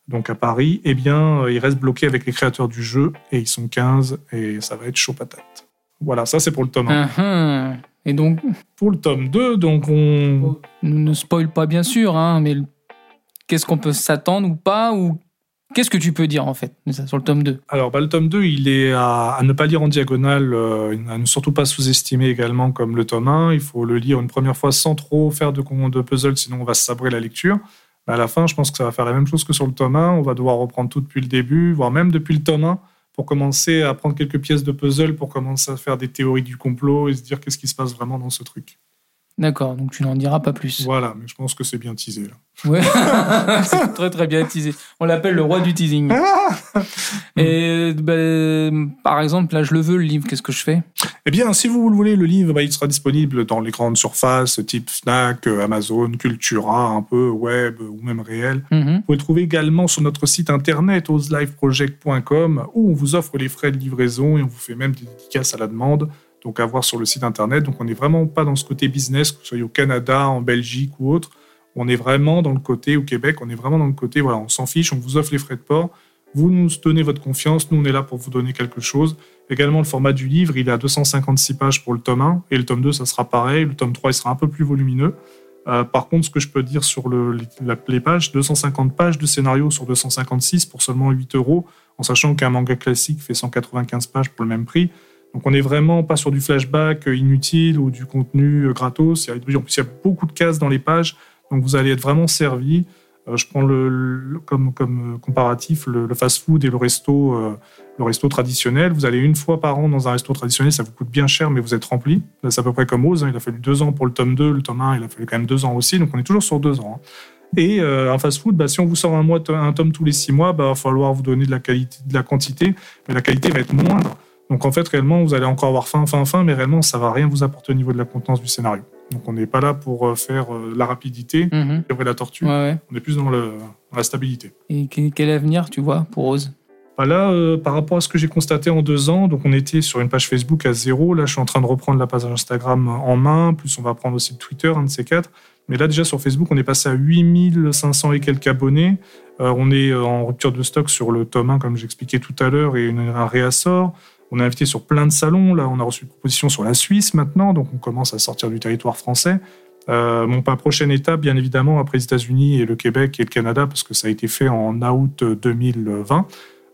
donc à Paris, eh bien, euh, ils restent bloqués avec les créateurs du jeu, et ils sont 15, et ça va être chaud patate. Voilà, ça c'est pour le tome 1. Uhum. Et donc, Pour le tome 2, donc on... ne ne spoil pas bien sûr, hein, mais qu'est-ce qu'on peut s'attendre ou pas ou qu'est-ce que tu peux dire en fait sur le tome 2 Alors, bah, le tome 2, il est à, à ne pas lire en diagonale, euh, à ne surtout pas sous-estimer également comme le tome 1. Il faut le lire une première fois sans trop faire de, de puzzle, sinon on va se sabrer la lecture. Mais à la fin, je pense que ça va faire la même chose que sur le tome 1. On va devoir reprendre tout depuis le début, voire même depuis le tome 1, pour commencer à prendre quelques pièces de puzzle, pour commencer à faire des théories du complot et se dire qu'est-ce qui se passe vraiment dans ce truc. D'accord, donc tu n'en diras pas plus. Voilà, mais je pense que c'est bien teasé là. Ouais. c'est très très bien teasé. On l'appelle le roi du teasing. Et ben, par exemple, là je le veux le livre, qu'est-ce que je fais? Eh bien, si vous le voulez, le livre, bah, il sera disponible dans les grandes surfaces, type Fnac, euh, Amazon, Cultura, un peu web ou même réel. Mhm. Vous pouvez le trouver également sur notre site internet osliveproject.com où on vous offre les frais de livraison et on vous fait même des dédicaces à la demande. Donc à voir sur le site internet. Donc on n'est vraiment pas dans ce côté business, que vous soyez au Canada, en Belgique ou autre. On est vraiment dans le côté, au Québec, on est vraiment dans le côté, voilà, on s'en fiche, on vous offre les frais de port. Vous nous donnez votre confiance, nous on est là pour vous donner quelque chose. Également, le format du livre, il est à 256 pages pour le tome 1, et le tome 2, ça sera pareil. Le tome 3, il sera un peu plus volumineux. Euh, par contre, ce que je peux dire sur les pages, 250 pages de scénario sur 256 pour seulement 8 euros, en sachant qu'un manga classique fait 195 pages pour le même prix. Donc on n'est vraiment pas sur du flashback euh, inutile ou du contenu euh, gratos. En plus, il y a beaucoup de cases dans les pages, donc vous allez être vraiment servi. Euh, je prends comme, comparatif le, fast-food et le resto, le resto traditionnel. Vous allez une fois par an dans un resto traditionnel, ça vous coûte bien cher, mais vous êtes rempli. C'est à peu près comme Oz. hein. Il a fallu deux ans pour le tome 2, le tome 1, il a fallu quand même deux ans aussi. Donc on est toujours sur deux ans. hein. Et un fast-food, bah, si on vous sort un, mois, un tome tous les six mois, il va falloir vous donner de la, qualité, de la quantité, mais la qualité va être moindre. Donc en fait, réellement, vous allez encore avoir faim, faim, faim, mais réellement, ça va rien vous apporter au niveau de la contenance du scénario. Donc on n'est pas là pour euh, faire euh, la rapidité, et la tortue. Ouais, ouais. On est plus dans, le, dans la stabilité. Et que- quel avenir tu vois pour Rose? Bah là, euh, par rapport à ce que j'ai constaté en deux ans, donc on était sur une page Facebook à zéro. Là, je suis en train de reprendre la page Instagram en main. Plus, on va prendre aussi le Twitter, un de ces quatre. Mais là, déjà sur Facebook, on est passé à 8500 et quelques abonnés. Euh, on est en rupture de stock sur le tome 1, comme j'expliquais tout à l'heure, et une, un réassort. On est invité sur plein de salons. Là, on a reçu une proposition sur la Suisse maintenant, donc on commence à sortir du territoire français. Euh, mon ma prochaine étape, bien évidemment, après les États-Unis et le Québec et le Canada, parce que ça a été fait en août 2020.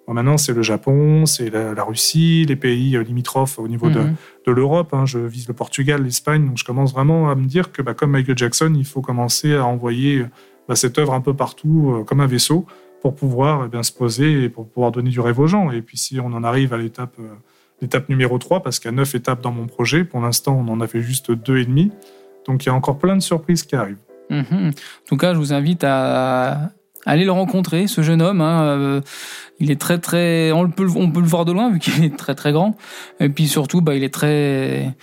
Bon, maintenant, c'est le Japon, c'est la, la Russie, les pays euh, limitrophes au niveau de, Mhm. de l'Europe. hein. Je vise le Portugal, l'Espagne. Donc, je commence vraiment à me dire que, bah, comme Michael Jackson, il faut commencer à envoyer bah, cette œuvre un peu partout, euh, comme un vaisseau, pour pouvoir eh se poser et pour pouvoir donner du rêve aux gens. Et puis, si on en arrive à l'étape euh, l'étape numéro 3, parce qu'il y a neuf étapes dans mon projet, pour l'instant, on en a fait juste deux et demi. Donc, il y a encore plein de surprises qui arrivent. Mhm. En tout cas, je vous invite à aller le rencontrer, ce jeune homme. hein. Euh, il est très très, on peut, on peut le voir de loin vu qu'il est très très grand. Et puis surtout, bah, il est très,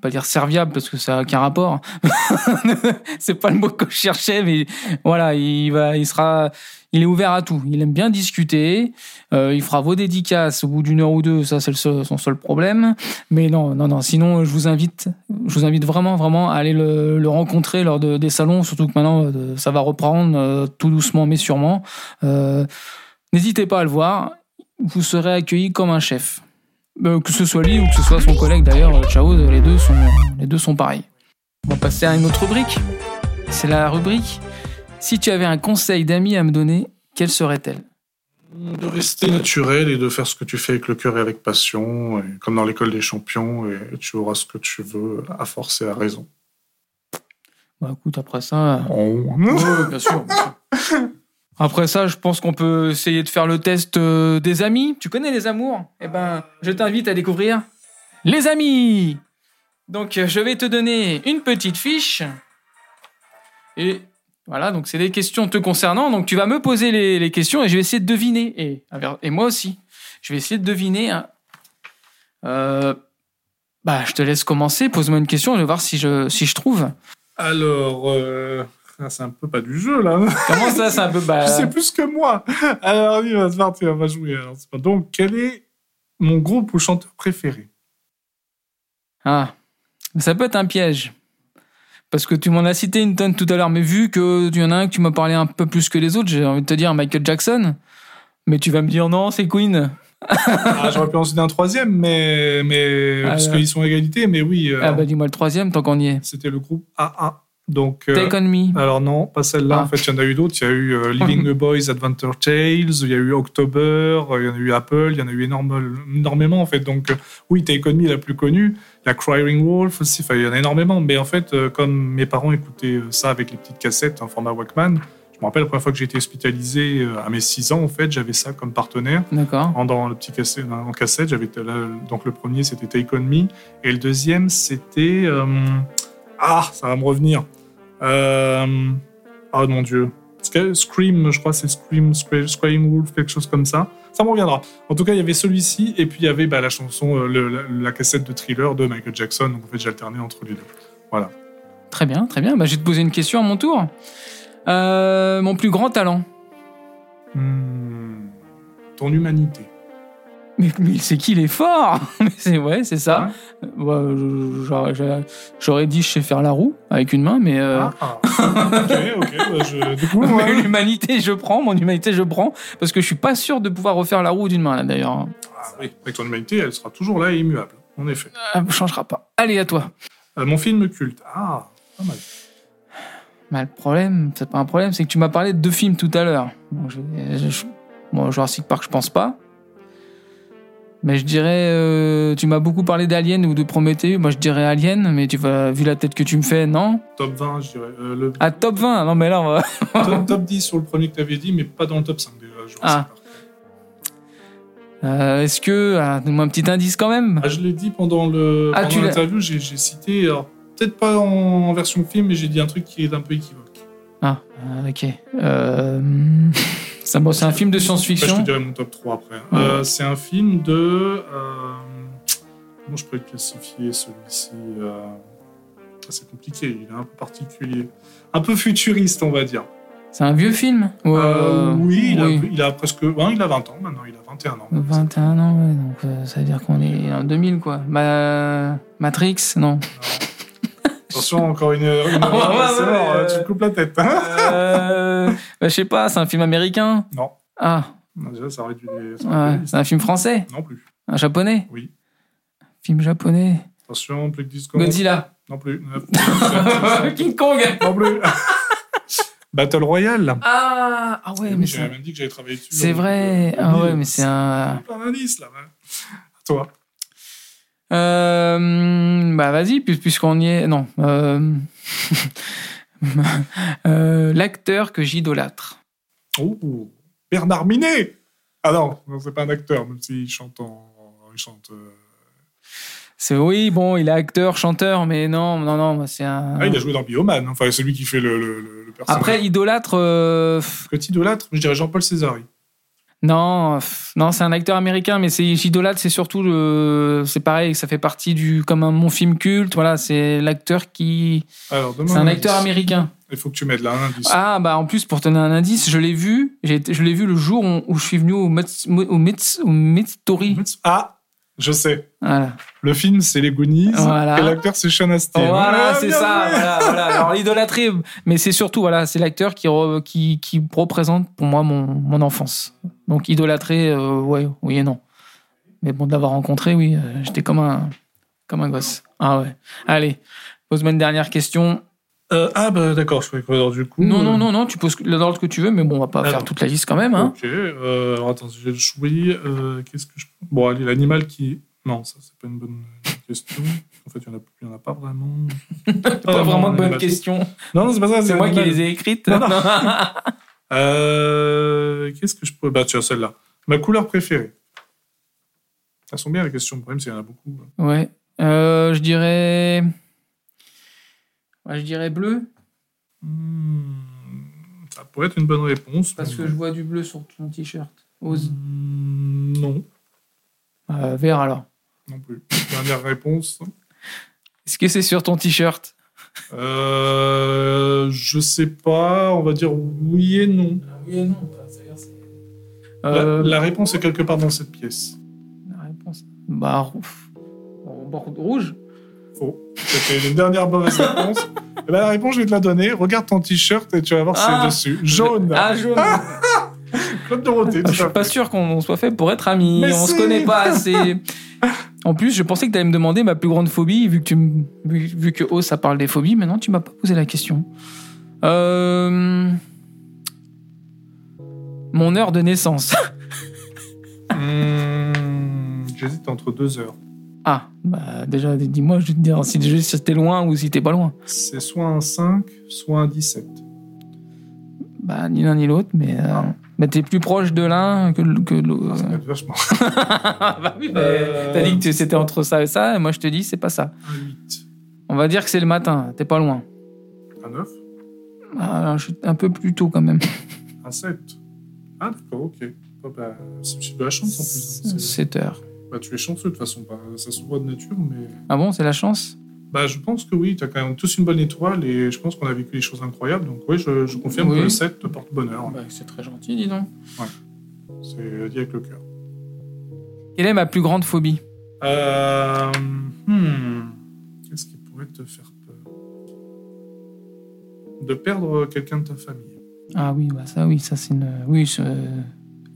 pas dire serviable parce que ça n'a aucun rapport. C'est pas le mot que je cherchais, mais voilà, il va, il sera, il est ouvert à tout. Il aime bien discuter. Euh, il fera vos dédicaces au bout d'une heure ou deux. Ça, c'est son seul problème. Mais non, non, non. Sinon, je vous invite, je vous invite vraiment, vraiment à aller le, rencontrer lors de, des salons. Surtout que maintenant, euh, ça va reprendre euh, tout doucement, mais sûrement. N'hésitez pas à le voir. Vous serez accueilli comme un chef. Euh, que ce soit lui ou que ce soit son collègue d'ailleurs, euh, Ciao, les deux sont, les deux sont pareils. On va passer à une autre rubrique. C'est la rubrique. Si tu avais un conseil d'amis à me donner, quelle serait-elle? De rester naturel et de faire ce que tu fais avec le cœur et avec passion, et comme dans l'école des champions, et tu auras ce que tu veux à force et à raison. Bah écoute, après ça. euh, Oh. Ouais, bien sûr. bien sûr. Après ça, je pense qu'on peut essayer de faire le test euh, des amis. Tu connais les amours? Eh ben, je t'invite à découvrir les amis. Donc, euh, je vais te donner une petite fiche. Et voilà, donc c'est des questions te concernant. Donc, tu vas me poser les, questions et je vais essayer de deviner. Et, et moi aussi, je vais essayer de deviner. hein. Euh, bah, je te laisse commencer. Pose-moi une question. Je vais voir si je, si je trouve. Alors, c'est un peu pas du jeu là. Comment ça, c'est un peu. Bah, Tu sais plus que moi. Alors, il va se on va jouer. C'est Donc, quel est mon groupe ou chanteur préféré? Ah, ça peut être un piège. Parce que tu m'en as cité une tonne tout à l'heure, mais vu que y en as un que tu m'as parlé un peu plus que les autres, j'ai envie de te dire Michael Jackson. Mais tu vas me dire non, c'est Queen. ah, J'aurais pu en citer un troisième, mais, mais Ah, parce qu'ils sont à égalité, mais oui, euh, Ah bah dis-moi le troisième tant qu'on y est. c'était le groupe AA. Donc, euh, Take on me. alors non, pas celle-là. Ah. En fait, il y en a eu d'autres. Il y a eu euh, Living the Boys Adventure Tales, il y a eu October, euh, il y en a eu Apple, il y en a eu énorme- énormément en fait. Donc, euh, oui, Take On Me est la plus connue. Il y a Crying Wolf aussi. Enfin, il y en a énormément. Mais en fait, comme mes parents écoutaient ça avec les petites cassettes en format Walkman, je me rappelle la première fois que j'ai été hospitalisé à mes 6 ans, en fait, j'avais ça comme partenaire. D'accord. En, dans le petit cassette, en cassette, j'avais donc le premier c'était Take On Me et le deuxième c'était ah ça va me revenir euh, oh mon dieu Sc- Scream je crois c'est Scream Scream Wolf quelque chose comme ça ça me reviendra en tout cas il y avait celui-ci et puis il y avait bah, la chanson euh, le- la, la cassette de Thriller de Michael Jackson donc en fait j'alternais entre les deux voilà Très bien, très bien. Bah, je vais te poser une question à mon tour. Euh, mon plus grand talent. Hmm. ton humanité Mais, mais c'est qui il est fort Mais c'est ouais, c'est ça. Ouais, je- j'aurais- dit je sais faire la roue avec une main, mais euh, ah. ok ok bah, je, du coup ouais. l'humanité je prends, mon humanité je prends, parce que je suis pas sûr de pouvoir refaire la roue d'une main là d'ailleurs. Ah oui, avec ton humanité, elle sera toujours là et immuable, en effet. Ça ne changera pas. Allez à toi. Euh, mon film culte. Ah, pas mal. Bah, le problème, c'est pas un problème, c'est que tu m'as parlé de deux films tout à l'heure. Bon, je, je- bon, Jurassic Park, je pense pas. Mais je dirais, euh, tu m'as beaucoup parlé d'Alien ou de Prométhée. Moi, je dirais Alien, mais tu vas, vu la tête que tu me fais, non? Top 20, je dirais. Euh, le Ah, top 20 Non, mais là, on va... top, top 10 sur le premier que tu avais dit, mais pas dans le top 5 déjà. Jurassic Ah. Euh, Est-ce que... Ah, Donne-moi un petit indice quand même. Ah, je l'ai dit pendant le Ah, pendant l'interview, j'ai cité, peut-être pas en, en version film, mais j'ai dit un truc qui est un peu équivoque. Ah, ok. Euh... ça, bon, c'est un film de Après, je te science-fiction. dirai mon top 3 après. Euh, c'est un film de. euh, comment je pourrais classifier celui-ci euh, ah, C'est compliqué, il est un peu particulier. Un peu futuriste, on va dire. C'est un vieux film Ou, Euh, oui, il, A, oui. il a presque. il a 20 ans maintenant, il a 21 ans. 21 ans, ouais, donc ça veut dire qu'on est en 2000, quoi. Ma... Matrix, non. Attention, encore une. Une Ah, ouais, mort, ouais, tu euh, te coupes la tête. Euh, bah, je sais pas, c'est un film américain non, Ah, Non, déjà, ça ouais, les c'est un film français Non plus. Un japonais Oui. Film japonais Attention, plus que 10 secondes. Godzilla Non plus. King Kong non plus. Battle Royale. Ah, ah ouais, Oui, mais J'avais même dit que j'avais travaillé dessus. C'est vrai euh, Ah ouais, mais c'est un... Plein d'indices là. À toi. Euh, bah vas-y, puis- puisqu'on y est... Non. Euh... euh, L'acteur que j'idolâtre. Oh, Bernard Minet. Ah non, non c'est pas un acteur, même s'il chante en. Il chante. euh, C'est oui, bon, il est acteur, chanteur, mais non, non, non, c'est un... Ah, il a joué dans Bioman. Enfin, celui qui fait le, le, le- le personnage. Après, idolâtre... que t'idolâtres, je dirais Jean-Paul Césari. Non, non, c'est un acteur américain, mais c'est j'idolâtre, c'est surtout le, c'est pareil, ça fait partie du comme un mon film culte. Voilà, c'est l'acteur qui, c'est un acteur américain. Il faut que tu m'aides là, un indice. Ah bah en plus pour te donner un indice, je l'ai vu, je l'ai vu le jour où, je suis venu au Mets, au au. Ah, je sais. Voilà, Le film, c'est Les Goonies. Voilà. Et l'acteur, c'est Sean Astin. voilà Ah, c'est ça. Voilà, voilà. Alors l'idolâtrer, mais c'est surtout voilà, c'est l'acteur qui, re- qui qui représente pour moi mon mon enfance. Donc idolâtrer, euh, ouais, oui et non. Mais bon de l'avoir rencontré, oui, euh, j'étais comme un comme un gosse. Ah ouais. Allez, pose-moi une dernière question. Euh, ah, bah d'accord, je croyais que du coup. Non, euh, non, non, non, tu poses l'ordre que tu veux, mais bon, on va pas Alors. faire toute la liste quand même. Hein. Ok, euh, alors attends, j'ai le choui. Euh, Qu'est-ce que je. Bon, allez, l'animal qui. Non, ça, c'est pas une bonne question. En fait, il n'y en, en a pas vraiment. Pas vraiment de bonnes questions. Non, non, c'est pas ça. C'est moi qui les ai écrites. Non, non. Qu'est-ce que je peux. Bah, tiens, celle-là. Ma couleur préférée. Elles sont bien les questions. Le problème, c'est qu'il y en a beaucoup. Ouais. Euh, je dirais. Ouais, je dirais bleu. Hmm, ça pourrait être une bonne réponse. Parce que je vois du bleu sur ton t-shirt. Ose. Hmm, non, Euh, vert alors. non plus. Dernière réponse. Est-ce que c'est sur ton t-shirt? Euh, je sais pas. On va dire oui et non. Oui et non. La- Euh, La, réponse est quelque part dans cette pièce. la réponse. Bah, bord rouge. Faux. C'était une dernière mauvaise réponse. Eh ben, la réponse, je vais te la donner. Regarde ton t-shirt et tu vas voir Ah. c'est dessus. Jaune. Ah, jaune. Claude Dorothée. Ah, je suis pas sûr qu'on soit fait pour être amis. Mais on se si. connaît pas assez. En plus, je pensais que tu allais me demander ma plus grande phobie, vu que, tu vu que Oh, ça parle des phobies. Maintenant, tu m'as pas posé la question. Euh... Mon heure de naissance. Hmm, J'hésite entre deux heures. Ah, bah déjà, dis-moi, je vais te dire si t'es loin ou si t'es pas loin. C'est soit un 5, soit un 17. Bah, ni l'un ni l'autre, mais euh, Ah. bah, t'es plus proche de l'un que, de- que de l'autre. Ah, ça va être vachement. bah oui, mais Euh, t'as dit que c'était entre ça et ça, et moi je te dis c'est pas ça. Un 8. On va dire que c'est le matin, t'es pas loin. Un 9. Ah, je suis un peu plus tôt quand même. Un 7. Ah, d'accord, ok. Oh, bah, c'est de la chance en plus. hein. C'est- 7 heures. Bah, tu es chanceux de toute façon. Bah, ça se voit de nature, mais. Ah bon, c'est la chance? Bah, je pense que oui, tu as quand même tous une bonne étoile et je pense qu'on a vécu des choses incroyables. Donc, oui, je, je confirme Oui. que le 7 te porte bonheur. bah, C'est très gentil, dis donc. C'est dit avec le cœur. Quelle est ma plus grande phobie? Euh, hmm, Qu'est-ce qui pourrait te faire peur? De perdre quelqu'un de ta famille. Ah oui, bah ça oui, ça c'est une... Oui, c'est-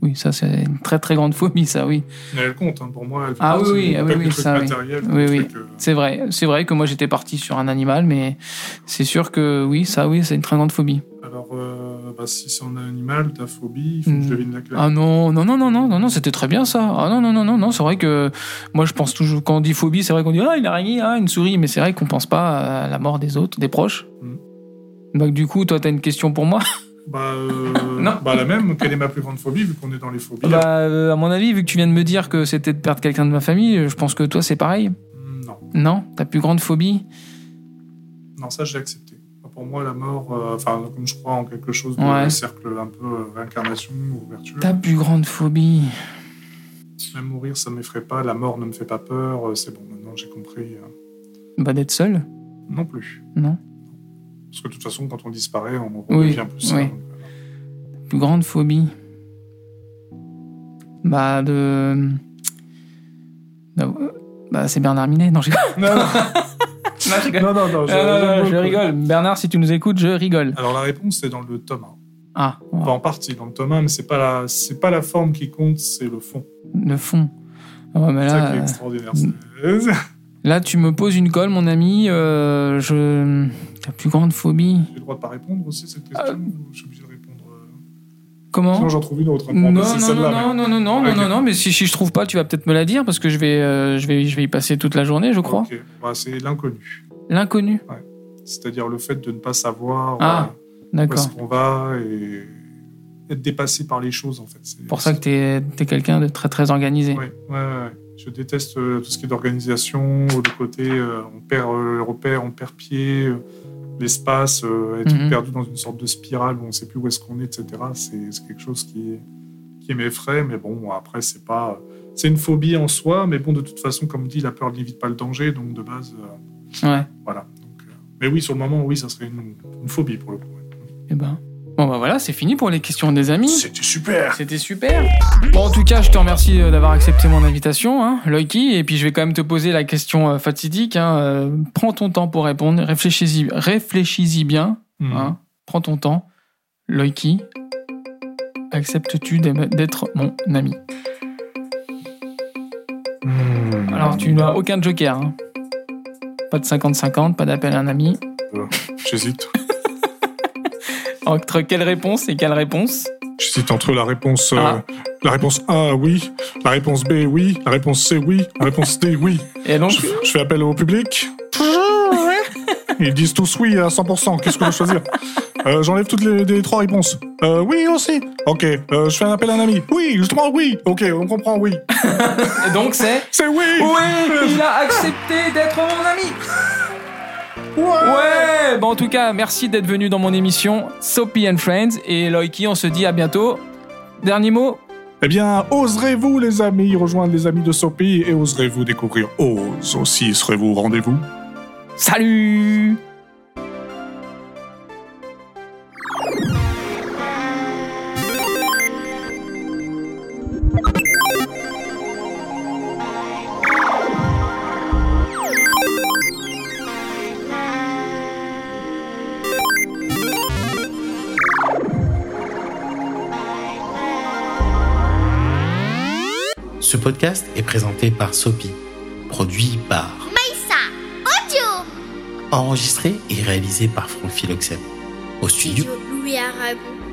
oui, ça c'est une très très grande phobie, ça oui. Mais elle compte, hein, pour moi. Elle Ah oui, ah oui, oui, ça, oui. euh, C'est vrai, c'est vrai que moi j'étais parti sur un animal, mais c'est sûr que oui, ça oui, c'est une très grande phobie. Alors, euh, bah, si c'est un animal, ta phobie, il faut que je Hmm. devine laquelle. Ah non, non, non, non, non, non, non, c'était très bien ça. Ah non, non, non, non, non, c'est vrai que moi je pense toujours, quand on dit phobie, c'est vrai qu'on dit ah une araignée, ah une souris, mais c'est vrai qu'on pense pas à la mort des autres, des proches. Mm. Donc du coup, toi t'as une question pour moi Bah, euh, Non. bah, la même. Quelle est ma plus grande phobie, vu qu'on est dans les phobies Bah euh, à mon avis, vu que tu viens de me dire que c'était de perdre quelqu'un de ma famille, je pense que toi c'est pareil. Hmm, Non. Non, ta plus grande phobie? Non, ça, j'ai accepté. Pour moi, la mort, euh, enfin, comme je crois en quelque chose de Ouais. cercle un peu euh, réincarnation, ouverture. Ta plus grande phobie? Même mourir, ça m'effraie pas. La mort ne me fait pas peur. euh, C'est bon, maintenant, j'ai compris. euh, Bah d'être seul? Non plus. Non? Parce que de toute façon, quand on disparaît, on Oui, redevient plus ça. oui. donc, voilà. Plus grande phobie Bah de... Bah c'est Bernard Minet, non je Non, non, Non, je rigole. non, non, non, je- Ah, rigole. Bernard, si tu nous écoutes, je rigole. Alors, la réponse, c'est dans le tome 1. Ah, Enfin, en partie dans le tome 1, mais c'est pas la, c'est pas la forme qui compte, c'est le fond. le fond. Ouais, mais C'est ça là, qui est euh, extraordinaire. c'est- là, tu me poses une colle, mon ami. euh, je... Ta plus grande phobie J'ai le droit de pas répondre aussi à cette question Euh, ou Je suis obligé de répondre. euh, Comment Sinon, j'en trouve une autre. hein, non, non, non, non, non, non, non, non, mais si, si je trouve pas, tu vas peut-être me la dire parce que je vais, euh, je vais, je vais y passer toute la journée, je crois. Ok. Bah, c'est l'inconnu. L'inconnu. C'est-à-dire le fait de ne pas savoir Ah, où est-ce qu'on va et être dépassé par les choses, en fait. C'est Pour ça que t'es es quelqu'un de très très organisé. Ouais, ouais, ouais. Je déteste euh, tout ce qui est d'organisation, le côté euh, on perd le repère, on perd pied, l'espace, euh, être Mhm. perdu dans une sorte de spirale où on ne sait plus où est-ce qu'on est, etc. C'est quelque chose qui, qui m'effraie, mais bon, après, c'est pas. C'est une phobie en soi, mais bon, de toute façon, comme dit, la peur n'évite pas le danger, donc de base, euh, Ouais. voilà. Donc, euh, mais oui, sur le moment, oui, ça serait une, une phobie pour le coup. Et ben. Bon bah voilà, c'est fini pour les questions des amis. C'était super! C'était super. Bon, en tout cas, je te remercie euh, d'avoir accepté mon invitation, hein, Loïki. Et puis, je vais quand même te poser la question euh, fatidique. Hein, euh, prends ton temps pour répondre. Réfléchis-y, réfléchis-y bien. Mhm. Hein, prends ton temps. Loïki, acceptes-tu d'être mon ami? Mhm. Alors, tu n'as aucun joker. hein. Pas de 50-50, pas d'appel à un ami. J'hésite. Entre quelle réponse et quelle réponse J'hésite entre la réponse, euh, Ah. la réponse A, oui, la réponse B, oui, la réponse C, oui, la réponse D, oui. Et donc, Je, je fais appel au public. Ils disent tous oui à 100%. Qu'est-ce que je veux choisir Euh, J'enlève toutes les, les trois réponses. Euh, oui, aussi. Ok. Euh, je fais un appel à un ami. Oui, justement, oui. Ok, on comprend, oui. Et donc c'est C'est oui. Oui, il a accepté d'être mon ami. Ouais. Bon, en tout cas, merci d'être venu dans mon émission Soapy and Friends et Loïki. On se dit à bientôt. Dernier mot. Eh bien, oserez-vous, les amis, rejoindre les amis de Sophie et oserez-vous découvrir Ose aussi? Serez-vous au rendez-vous? Salut. Ce podcast est présenté par Sopi, produit par, Maïsa Audio. Enregistré et réalisé par Franck Philoxène. Au studio. Studio Louis Aragon